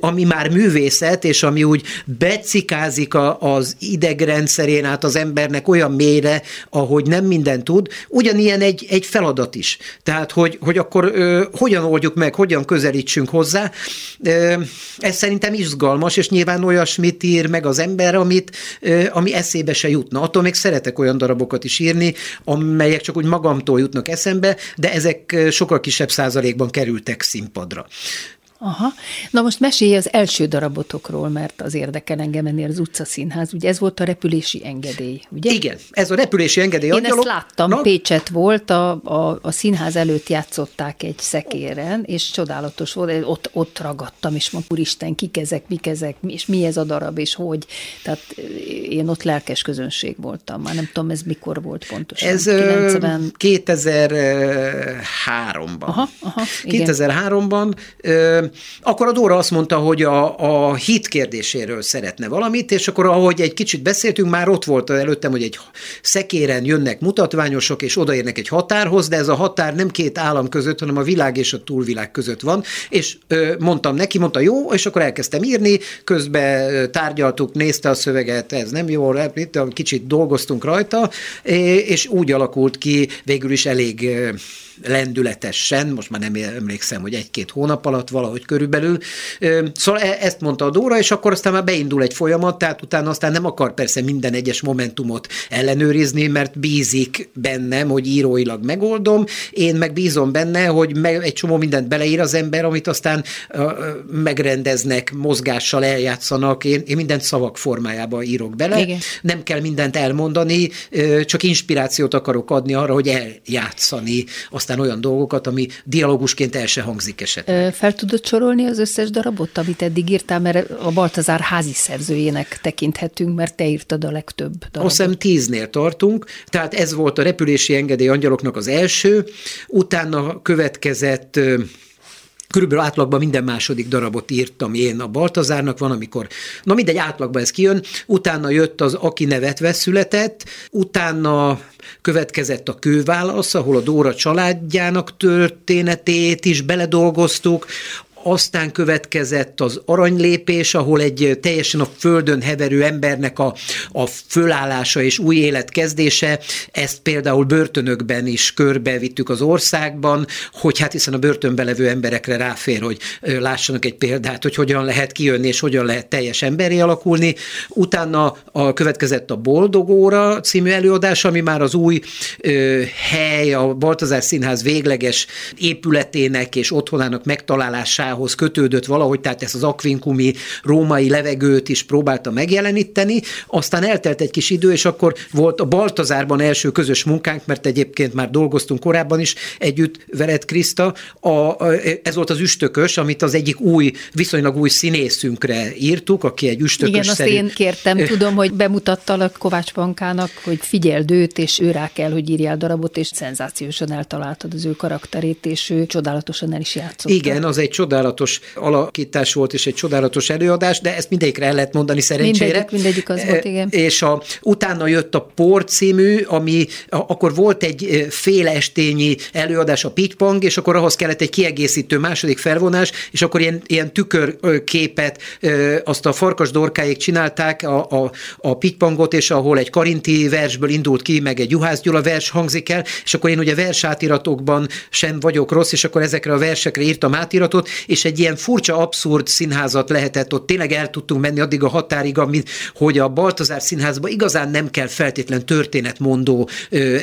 ami már művészet, és ami úgy becikázik a, az idegrendszerén át az embernek olyan mélyre, ahogy nem minden tud, ugyanilyen egy, egy feladat is. Tehát, hogy, hogy akkor ö, hogyan oldjuk meg, hogyan közelítsünk hozzá. Ö, ez szerintem izgalmas, és nyilván olyasmit ír meg az ember, amit, ö, ami eszébe se jutna. Attól még szeretek olyan darabokat is írni, amelyek csak úgy magamtól jutnak eszembe, de ezek sokkal kisebb százalékban kerültek színpadra. Aha. Na most mesélj az első darabotokról, mert az érdekel engem ennél az utcaszínház. Ugye ez volt a repülési engedély, ugye? Igen, ez a repülési engedély. Én angyalok... ezt láttam, Na? Pécset volt, a, a, a színház előtt játszották egy szekéren, és csodálatos volt, ott, ott ragadtam, és mondtam, úristen, kik ezek, mik ezek, és mi ez a darab, és hogy. Tehát én ott lelkes közönség voltam, már nem tudom, ez mikor volt pontosan. Ez 90... 2003-ban. Aha, aha, 2003-ban akkor a Dóra azt mondta, hogy a, a hit kérdéséről szeretne valamit, és akkor ahogy egy kicsit beszéltünk, már ott volt előttem, hogy egy szekéren jönnek mutatványosok, és odaérnek egy határhoz, de ez a határ nem két állam között, hanem a világ és a túlvilág között van, és ö, mondtam neki, mondta jó, és akkor elkezdtem írni, közben tárgyaltuk, nézte a szöveget, ez nem jó, kicsit dolgoztunk rajta, és úgy alakult ki végül is elég lendületesen, most már nem emlékszem, hogy egy-két hónap alatt valahogy körülbelül. Szóval e, ezt mondta a Dóra, és akkor aztán már beindul egy folyamat, tehát utána aztán nem akar persze minden egyes momentumot ellenőrizni, mert bízik bennem, hogy íróilag megoldom, én meg bízom benne, hogy egy csomó mindent beleír az ember, amit aztán megrendeznek, mozgással eljátszanak, én, én mindent szavak formájába írok bele, Igen. nem kell mindent elmondani, csak inspirációt akarok adni arra, hogy eljátszani azt aztán olyan dolgokat, ami dialógusként el se hangzik esetleg. Fel tudod sorolni az összes darabot, amit eddig írtál, mert a Baltazár házi szerzőjének tekinthetünk, mert te írtad a legtöbb darabot. Azt hiszem tíznél tartunk, tehát ez volt a repülési engedély angyaloknak az első, utána következett Körülbelül átlagban minden második darabot írtam én a Baltazárnak, van, amikor, na mindegy, átlagban ez kijön, utána jött az Aki nevetve született, utána következett a kőválasz, ahol a Dóra családjának történetét is beledolgoztuk, aztán következett az aranylépés, ahol egy teljesen a földön heverő embernek a, a fölállása és új élet kezdése, ezt például börtönökben is körbevittük az országban, hogy hát hiszen a börtönbe levő emberekre ráfér, hogy lássanak egy példát, hogy hogyan lehet kijönni, és hogyan lehet teljes emberi alakulni. Utána a, következett a Boldogóra című előadás, ami már az új ö, hely, a Baltazár Színház végleges épületének és otthonának megtalálásához munkához kötődött valahogy, tehát ezt az akvinkumi római levegőt is próbálta megjeleníteni, aztán eltelt egy kis idő, és akkor volt a Baltazárban első közös munkánk, mert egyébként már dolgoztunk korábban is együtt veled, Kriszta, a, a, ez volt az üstökös, amit az egyik új, viszonylag új színészünkre írtuk, aki egy üstökös Igen, azt én kértem, tudom, hogy bemutattalak Kovács Bankának, hogy figyeld őt, és ő rá kell, hogy írjál darabot, és szenzációsan eltaláltad az ő karakterét, és ő csodálatosan el is játszott. Igen, az egy csodálatos alakítás volt, és egy csodálatos előadás, de ezt mindegyikre el lehet mondani szerencsére. Mindegyik, mindegyik az volt, igen. És a, utána jött a Por című, ami akkor volt egy fél estényi előadás a Pitpang, és akkor ahhoz kellett egy kiegészítő második felvonás, és akkor ilyen, ilyen tükörképet azt a farkas dorkáig csinálták, a, a, a Pitpangot, és ahol egy karinti versből indult ki, meg egy Juhász Gyula vers hangzik el, és akkor én ugye versátiratokban sem vagyok rossz, és akkor ezekre a versekre írtam átiratot, és egy ilyen furcsa, abszurd színházat lehetett ott, tényleg el tudtunk menni addig a határig, amit, hogy a Baltazár színházban igazán nem kell feltétlen történetmondó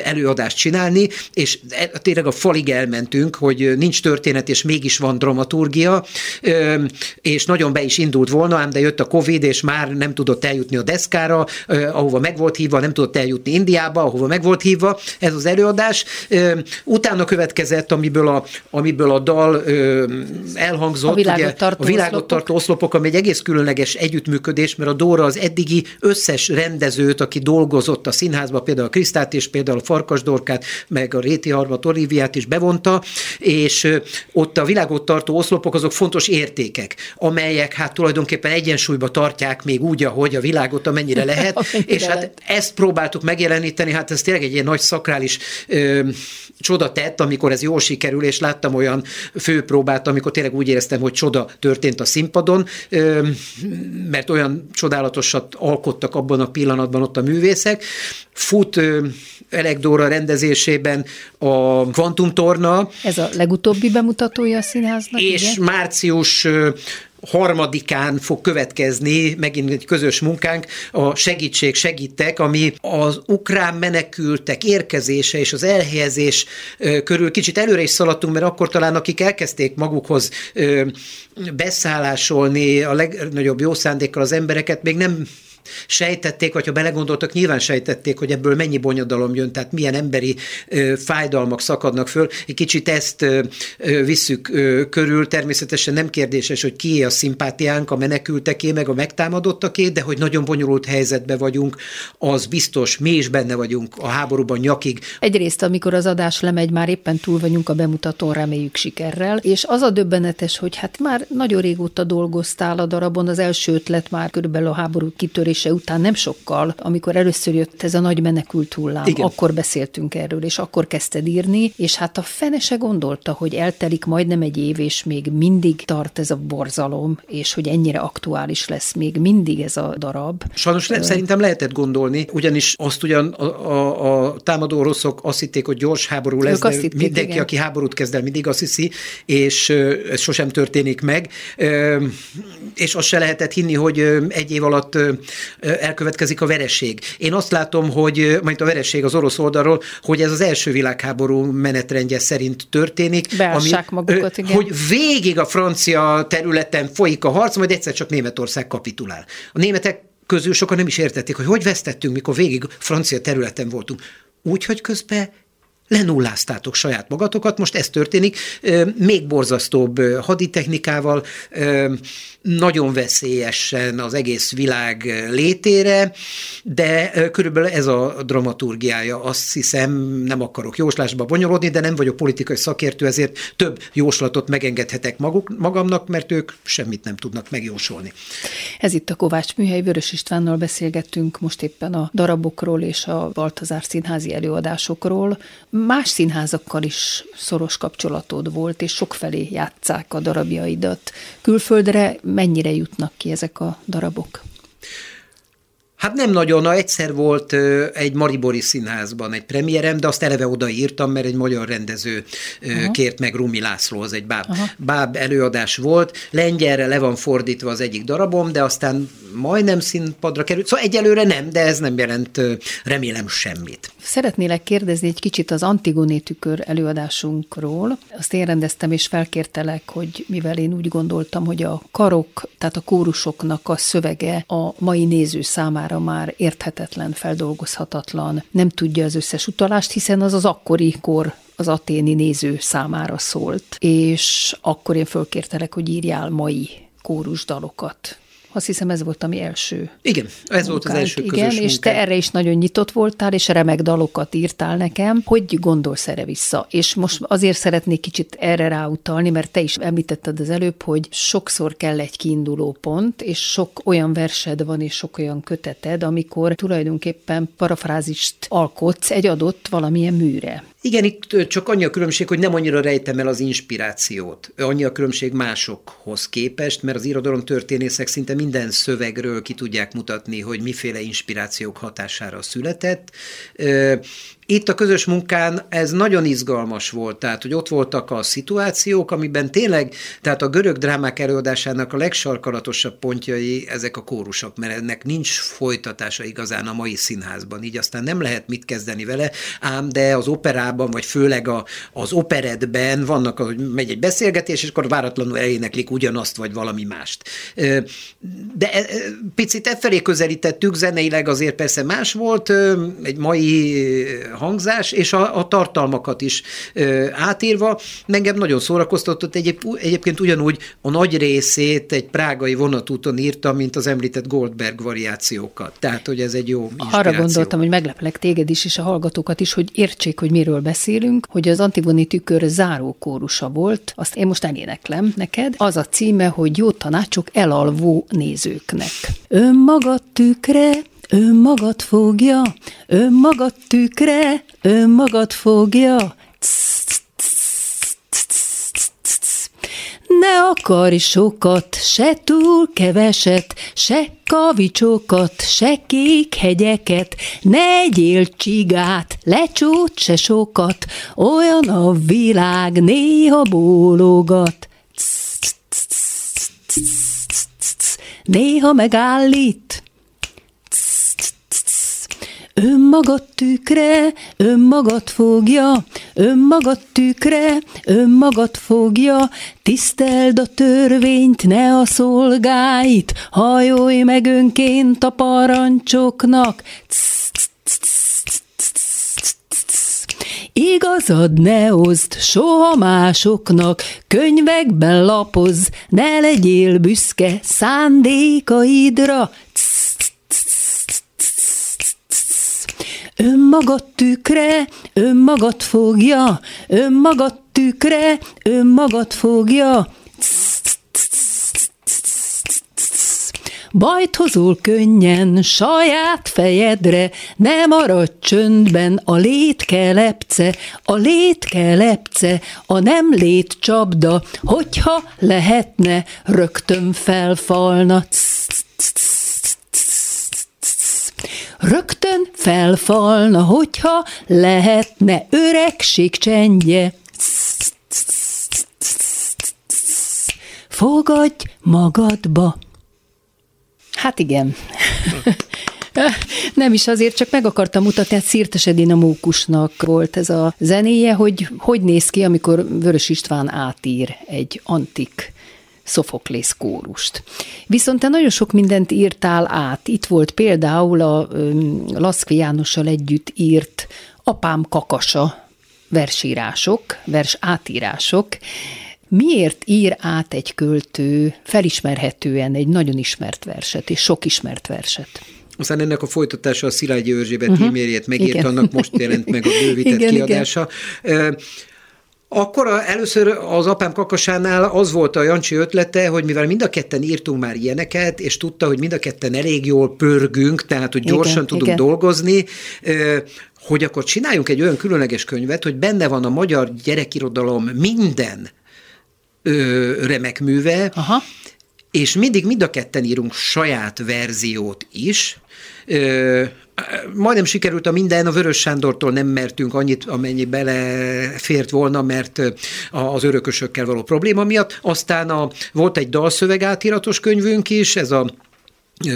előadást csinálni, és e, tényleg a falig elmentünk, hogy nincs történet, és mégis van dramaturgia, és nagyon be is indult volna, ám de jött a Covid, és már nem tudott eljutni a deszkára, ahova meg volt hívva, nem tudott eljutni Indiába, ahova meg volt hívva ez az előadás. Utána következett, amiből a, amiből a dal elhangzott, a világot, ugye, tartó, a világot oszlopok. tartó oszlopok, ami egy egész különleges együttműködés, mert a Dóra az eddigi összes rendezőt, aki dolgozott a színházban, például a Krisztát és például a Farkas Dorkát, meg a Réti Harmat Oliviát is bevonta, és ott a világot tartó oszlopok azok fontos értékek, amelyek hát tulajdonképpen egyensúlyba tartják még úgy, ahogy a világot amennyire [LAUGHS] lehet, amennyire és hát lehet. ezt próbáltuk megjeleníteni, hát ez tényleg egy ilyen nagy szakrális ö, csoda tett, amikor ez jól sikerül, és láttam olyan főpróbát, amikor tényleg úgy éreztem, hogy csoda történt a színpadon, mert olyan csodálatosat alkottak abban a pillanatban ott a művészek. Fut Elekdóra rendezésében a Quantum Torna. Ez a legutóbbi bemutatója a színháznak, És igen? március harmadikán fog következni megint egy közös munkánk, a Segítség Segítek, ami az ukrán menekültek érkezése és az elhelyezés körül kicsit előre is szaladtunk, mert akkor talán akik elkezdték magukhoz beszállásolni a legnagyobb jó szándékkal az embereket, még nem sejtették, vagy ha belegondoltak, nyilván sejtették, hogy ebből mennyi bonyodalom jön, tehát milyen emberi ö, fájdalmak szakadnak föl. Egy kicsit ezt ö, ö, visszük ö, körül, természetesen nem kérdéses, hogy kié a szimpátiánk, a menekülteké, meg a megtámadottaké, de hogy nagyon bonyolult helyzetben vagyunk, az biztos, mi is benne vagyunk a háborúban nyakig. Egyrészt, amikor az adás lemegy, már éppen túl vagyunk a bemutatón, reméljük sikerrel, és az a döbbenetes, hogy hát már nagyon régóta dolgoztál a darabon, az első ötlet már körülbelül a háború kitörés kitörése után nem sokkal, amikor először jött ez a nagy menekült hullám, Igen. akkor beszéltünk erről, és akkor kezdted írni, és hát a fene se gondolta, hogy eltelik majdnem egy év, és még mindig tart ez a borzalom, és hogy ennyire aktuális lesz még mindig ez a darab. Sajnos le, szerintem lehetett gondolni, ugyanis azt ugyan a, a, a támadó oroszok azt hitték, hogy gyors háború lesz, de hitték, mindenki, igen. aki háborút kezd el, mindig azt hiszi, és ez sosem történik meg, és azt se lehetett hinni, hogy egy év alatt elkövetkezik a vereség. Én azt látom, hogy majd a vereség az orosz oldalról, hogy ez az első világháború menetrendje szerint történik. ami, magukat, igen. Hogy végig a francia területen folyik a harc, majd egyszer csak Németország kapitulál. A németek közül sokan nem is értették, hogy hogy vesztettünk, mikor végig francia területen voltunk. Úgy, hogy közben lenulláztátok saját magatokat, most ez történik, még borzasztóbb haditechnikával, nagyon veszélyesen az egész világ létére, de körülbelül ez a dramaturgiája. Azt hiszem, nem akarok jóslásba bonyolódni, de nem vagyok politikai szakértő, ezért több jóslatot megengedhetek maguk, magamnak, mert ők semmit nem tudnak megjósolni. Ez itt a Kovács Műhely, Vörös Istvánnal beszélgettünk most éppen a darabokról és a Baltazár színházi előadásokról. Más színházakkal is szoros kapcsolatod volt, és sokfelé játszák a darabjaidat. Külföldre mennyire jutnak ki ezek a darabok? Hát nem nagyon, na egyszer volt egy Maribori színházban egy premierem, de azt eleve odaírtam, mert egy magyar rendező Aha. kért meg Rumi László, az egy báb, báb előadás volt. Lengyelre le van fordítva az egyik darabom, de aztán majdnem színpadra került. Szóval egyelőre nem, de ez nem jelent remélem semmit. Szeretnélek kérdezni egy kicsit az Antigoné tükör előadásunkról. Azt én rendeztem, és felkértelek, hogy mivel én úgy gondoltam, hogy a karok, tehát a kórusoknak a szövege a mai néző számára már érthetetlen, feldolgozhatatlan, nem tudja az összes utalást, hiszen az az akkori kor az aténi néző számára szólt. És akkor én fölkértelek, hogy írjál mai kórusdalokat azt hiszem ez volt a mi első Igen, ez munkánk. volt az első közös Igen, munkánk. és te erre is nagyon nyitott voltál, és remek dalokat írtál nekem. Hogy gondolsz erre vissza? És most azért szeretnék kicsit erre ráutalni, mert te is említetted az előbb, hogy sokszor kell egy kiinduló pont, és sok olyan versed van, és sok olyan köteted, amikor tulajdonképpen parafrázist alkotsz egy adott valamilyen műre. Igen, itt csak annyi a különbség, hogy nem annyira rejtem el az inspirációt. Annyi a különbség másokhoz képest, mert az irodalom történészek szinte minden szövegről ki tudják mutatni, hogy miféle inspirációk hatására született. Itt a közös munkán ez nagyon izgalmas volt, tehát hogy ott voltak a szituációk, amiben tényleg, tehát a görög drámák előadásának a legsarkalatosabb pontjai ezek a kórusok, mert ennek nincs folytatása igazán a mai színházban, így aztán nem lehet mit kezdeni vele, ám de az operában, vagy főleg a, az operetben vannak, hogy megy egy beszélgetés, és akkor váratlanul eléneklik ugyanazt, vagy valami mást. De picit e felé közelítettük, zeneileg azért persze más volt, egy mai hangzás, és a, a tartalmakat is átírva. Engem nagyon szórakoztatott, egyéb, egyébként ugyanúgy a nagy részét egy prágai vonatúton írta, mint az említett Goldberg variációkat. Tehát, hogy ez egy jó inspiráció. Arra gondoltam, hogy megleplek téged is, és a hallgatókat is, hogy értsék, hogy miről beszélünk, hogy az Antigoni tükör záró volt, azt én most eléneklem neked. Az a címe, hogy jó tanácsok elalvó nézőknek. Önmagad tükre Önmagad fogja, önmagad tükre, önmagad fogja. Ne akarj sokat, se túl keveset, se kavicsokat, se kék hegyeket, ne egyél csigát, lecsót se sokat, olyan a világ néha bólogat. Néha megállít, Önmagad tükre, önmagad fogja, önmagad tükre, önmagad fogja, tiszteld a törvényt, ne a szolgáit, hajolj meg önként a parancsoknak. Igazad ne oszd soha másoknak, könyvekben lapoz, ne legyél büszke szándékaidra. Önmagad tükre, önmagad fogja, önmagad tükre, önmagad fogja. Bajt hozol könnyen saját fejedre, ne maradj csöndben a létkelepce, a létkelepce, a nem lét csapda, hogyha lehetne, rögtön felfalna. Rögtön felfalna, hogyha lehetne öregség csendje. Fogadj magadba. Hát igen. Nem is azért, csak meg akartam mutatni, hát Szirtes Edina Mókusnak volt ez a zenéje, hogy hogy néz ki, amikor Vörös István átír egy antik Szofoklész kórust. Viszont te nagyon sok mindent írtál át. Itt volt például a Laszkvi Jánossal együtt írt Apám kakasa versírások, vers átírások. Miért ír át egy költő felismerhetően egy nagyon ismert verset, és sok ismert verset? Aztán ennek a folytatása a Szilágyi Erzsébet uh-huh. e-mailjét megírt, Igen. annak most jelent meg a bővített igen, kiadása. Igen. Akkor a, először az apám kakasánál az volt a Jancsi ötlete, hogy mivel mind a ketten írtunk már ilyeneket, és tudta, hogy mind a ketten elég jól pörgünk, tehát hogy gyorsan igen, tudunk igen. dolgozni, hogy akkor csináljunk egy olyan különleges könyvet, hogy benne van a magyar gyerekirodalom minden ö, remek műve, Aha. És mindig mind a ketten írunk saját verziót is, ö, majdnem sikerült a minden, a Vörös Sándortól nem mertünk annyit, amennyi belefért volna, mert az örökösökkel való probléma miatt. Aztán a, volt egy dalszöveg átiratos könyvünk is, ez a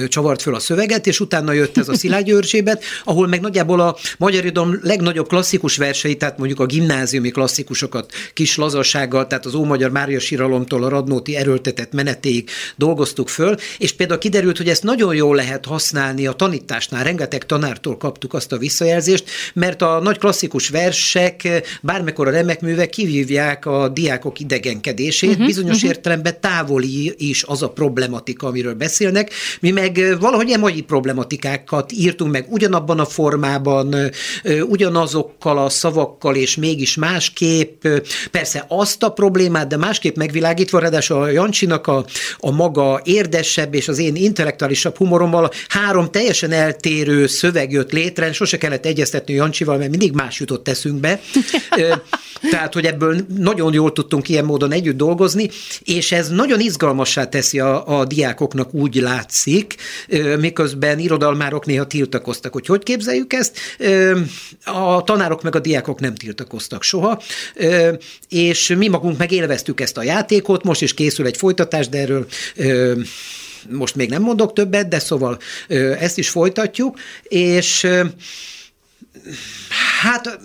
csavart föl a szöveget, és utána jött ez a Szilágy Erzsébet, ahol meg nagyjából a magyar irodalom legnagyobb klasszikus versei, tehát mondjuk a gimnáziumi klasszikusokat kis lazasággal, tehát az Ómagyar Mária Síralomtól a Radnóti erőltetett menetéig dolgoztuk föl, és például kiderült, hogy ezt nagyon jól lehet használni a tanításnál, rengeteg tanártól kaptuk azt a visszajelzést, mert a nagy klasszikus versek, bármikor a remek művek kivívják a diákok idegenkedését, uh-huh, bizonyos uh-huh. értelemben távoli is az a problematika, amiről beszélnek, mi meg valahogy emai problematikákat írtunk meg ugyanabban a formában, ugyanazokkal a szavakkal, és mégis másképp, persze azt a problémát, de másképp megvilágítva, ráadásul a Jancsinak a, a maga érdesebb és az én intellektuálisabb humorommal három teljesen eltérő szöveg jött létre, sose kellett egyeztetni Jancsival, mert mindig más jutott eszünkbe. [LAUGHS] Tehát, hogy ebből nagyon jól tudtunk ilyen módon együtt dolgozni, és ez nagyon izgalmassá teszi a, a diákoknak, úgy látszik, miközben irodalmárok néha tiltakoztak, hogy hogy képzeljük ezt. A tanárok meg a diákok nem tiltakoztak soha, és mi magunk meg élveztük ezt a játékot, most is készül egy folytatás, de erről most még nem mondok többet, de szóval ezt is folytatjuk, és hát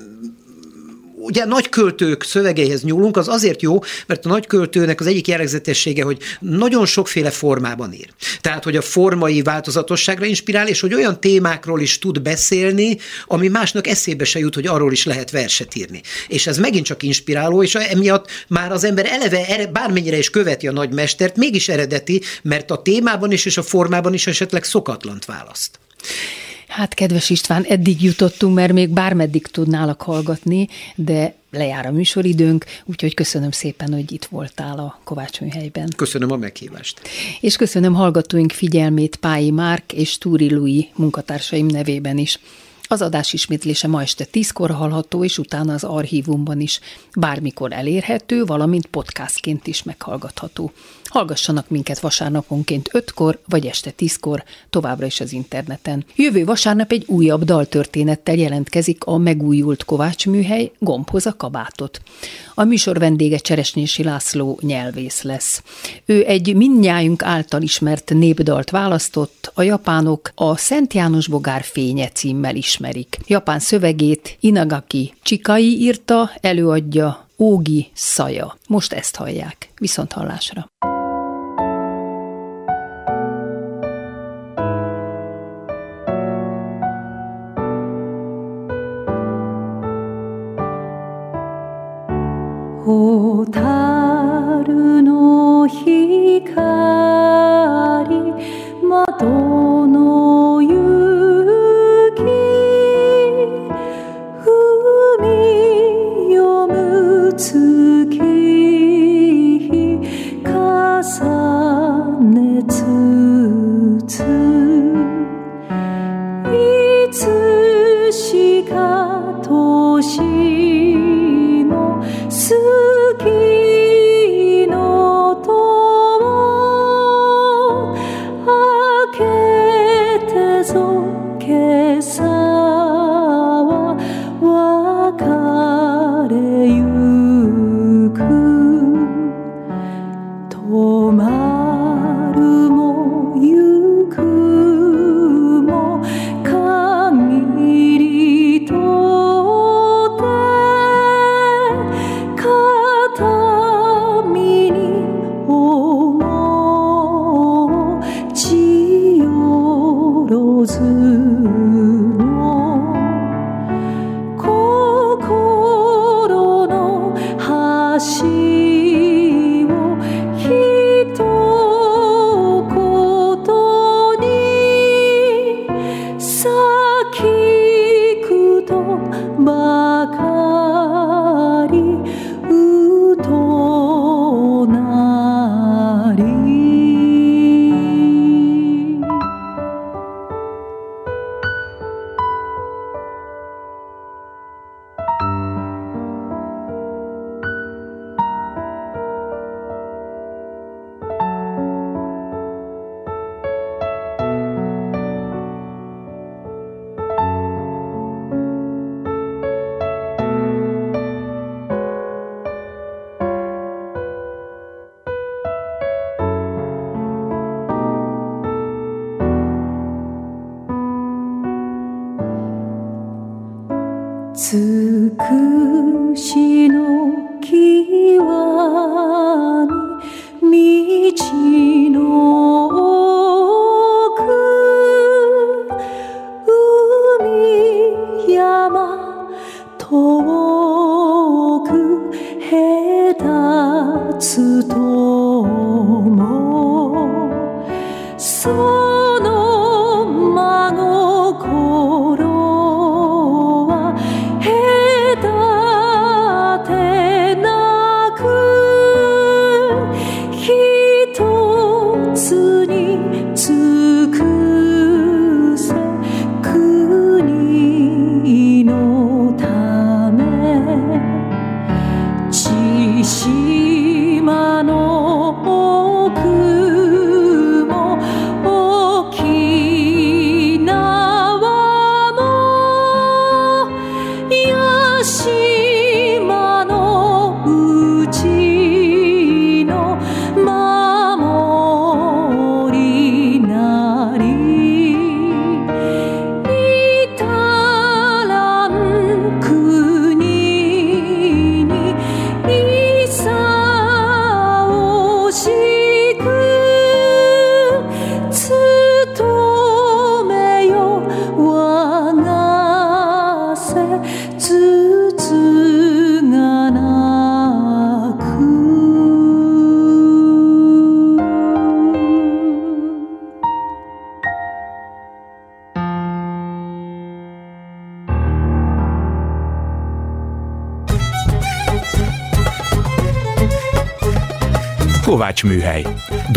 ugye nagy költők szövegeihez nyúlunk, az azért jó, mert a nagy költőnek az egyik jellegzetessége, hogy nagyon sokféle formában ír. Tehát, hogy a formai változatosságra inspirál, és hogy olyan témákról is tud beszélni, ami másnak eszébe se jut, hogy arról is lehet verset írni. És ez megint csak inspiráló, és emiatt már az ember eleve bármennyire is követi a nagymestert, mégis eredeti, mert a témában is és a formában is esetleg szokatlant választ. Hát, kedves István, eddig jutottunk, mert még bármeddig tudnálak hallgatni, de lejár a műsoridőnk, úgyhogy köszönöm szépen, hogy itt voltál a Kovács műhelyben. Köszönöm a meghívást. És köszönöm hallgatóink figyelmét Pályi Márk és Túri Lui munkatársaim nevében is. Az adás ismétlése ma este tízkor hallható, és utána az archívumban is bármikor elérhető, valamint podcastként is meghallgatható. Hallgassanak minket vasárnaponként 5-kor, vagy este 10-kor, továbbra is az interneten. Jövő vasárnap egy újabb daltörténettel jelentkezik a megújult Kovács műhely Gombhoz a kabátot. A műsor vendége Cseresnyési László nyelvész lesz. Ő egy mindnyájunk által ismert népdalt választott, a japánok a Szent János Bogár fénye címmel ismerik. Japán szövegét Inagaki Csikai írta, előadja Ógi Szaja. Most ezt hallják. Viszont hallásra. 多。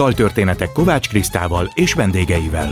Daltörténetek Kovács Krisztával és vendégeivel.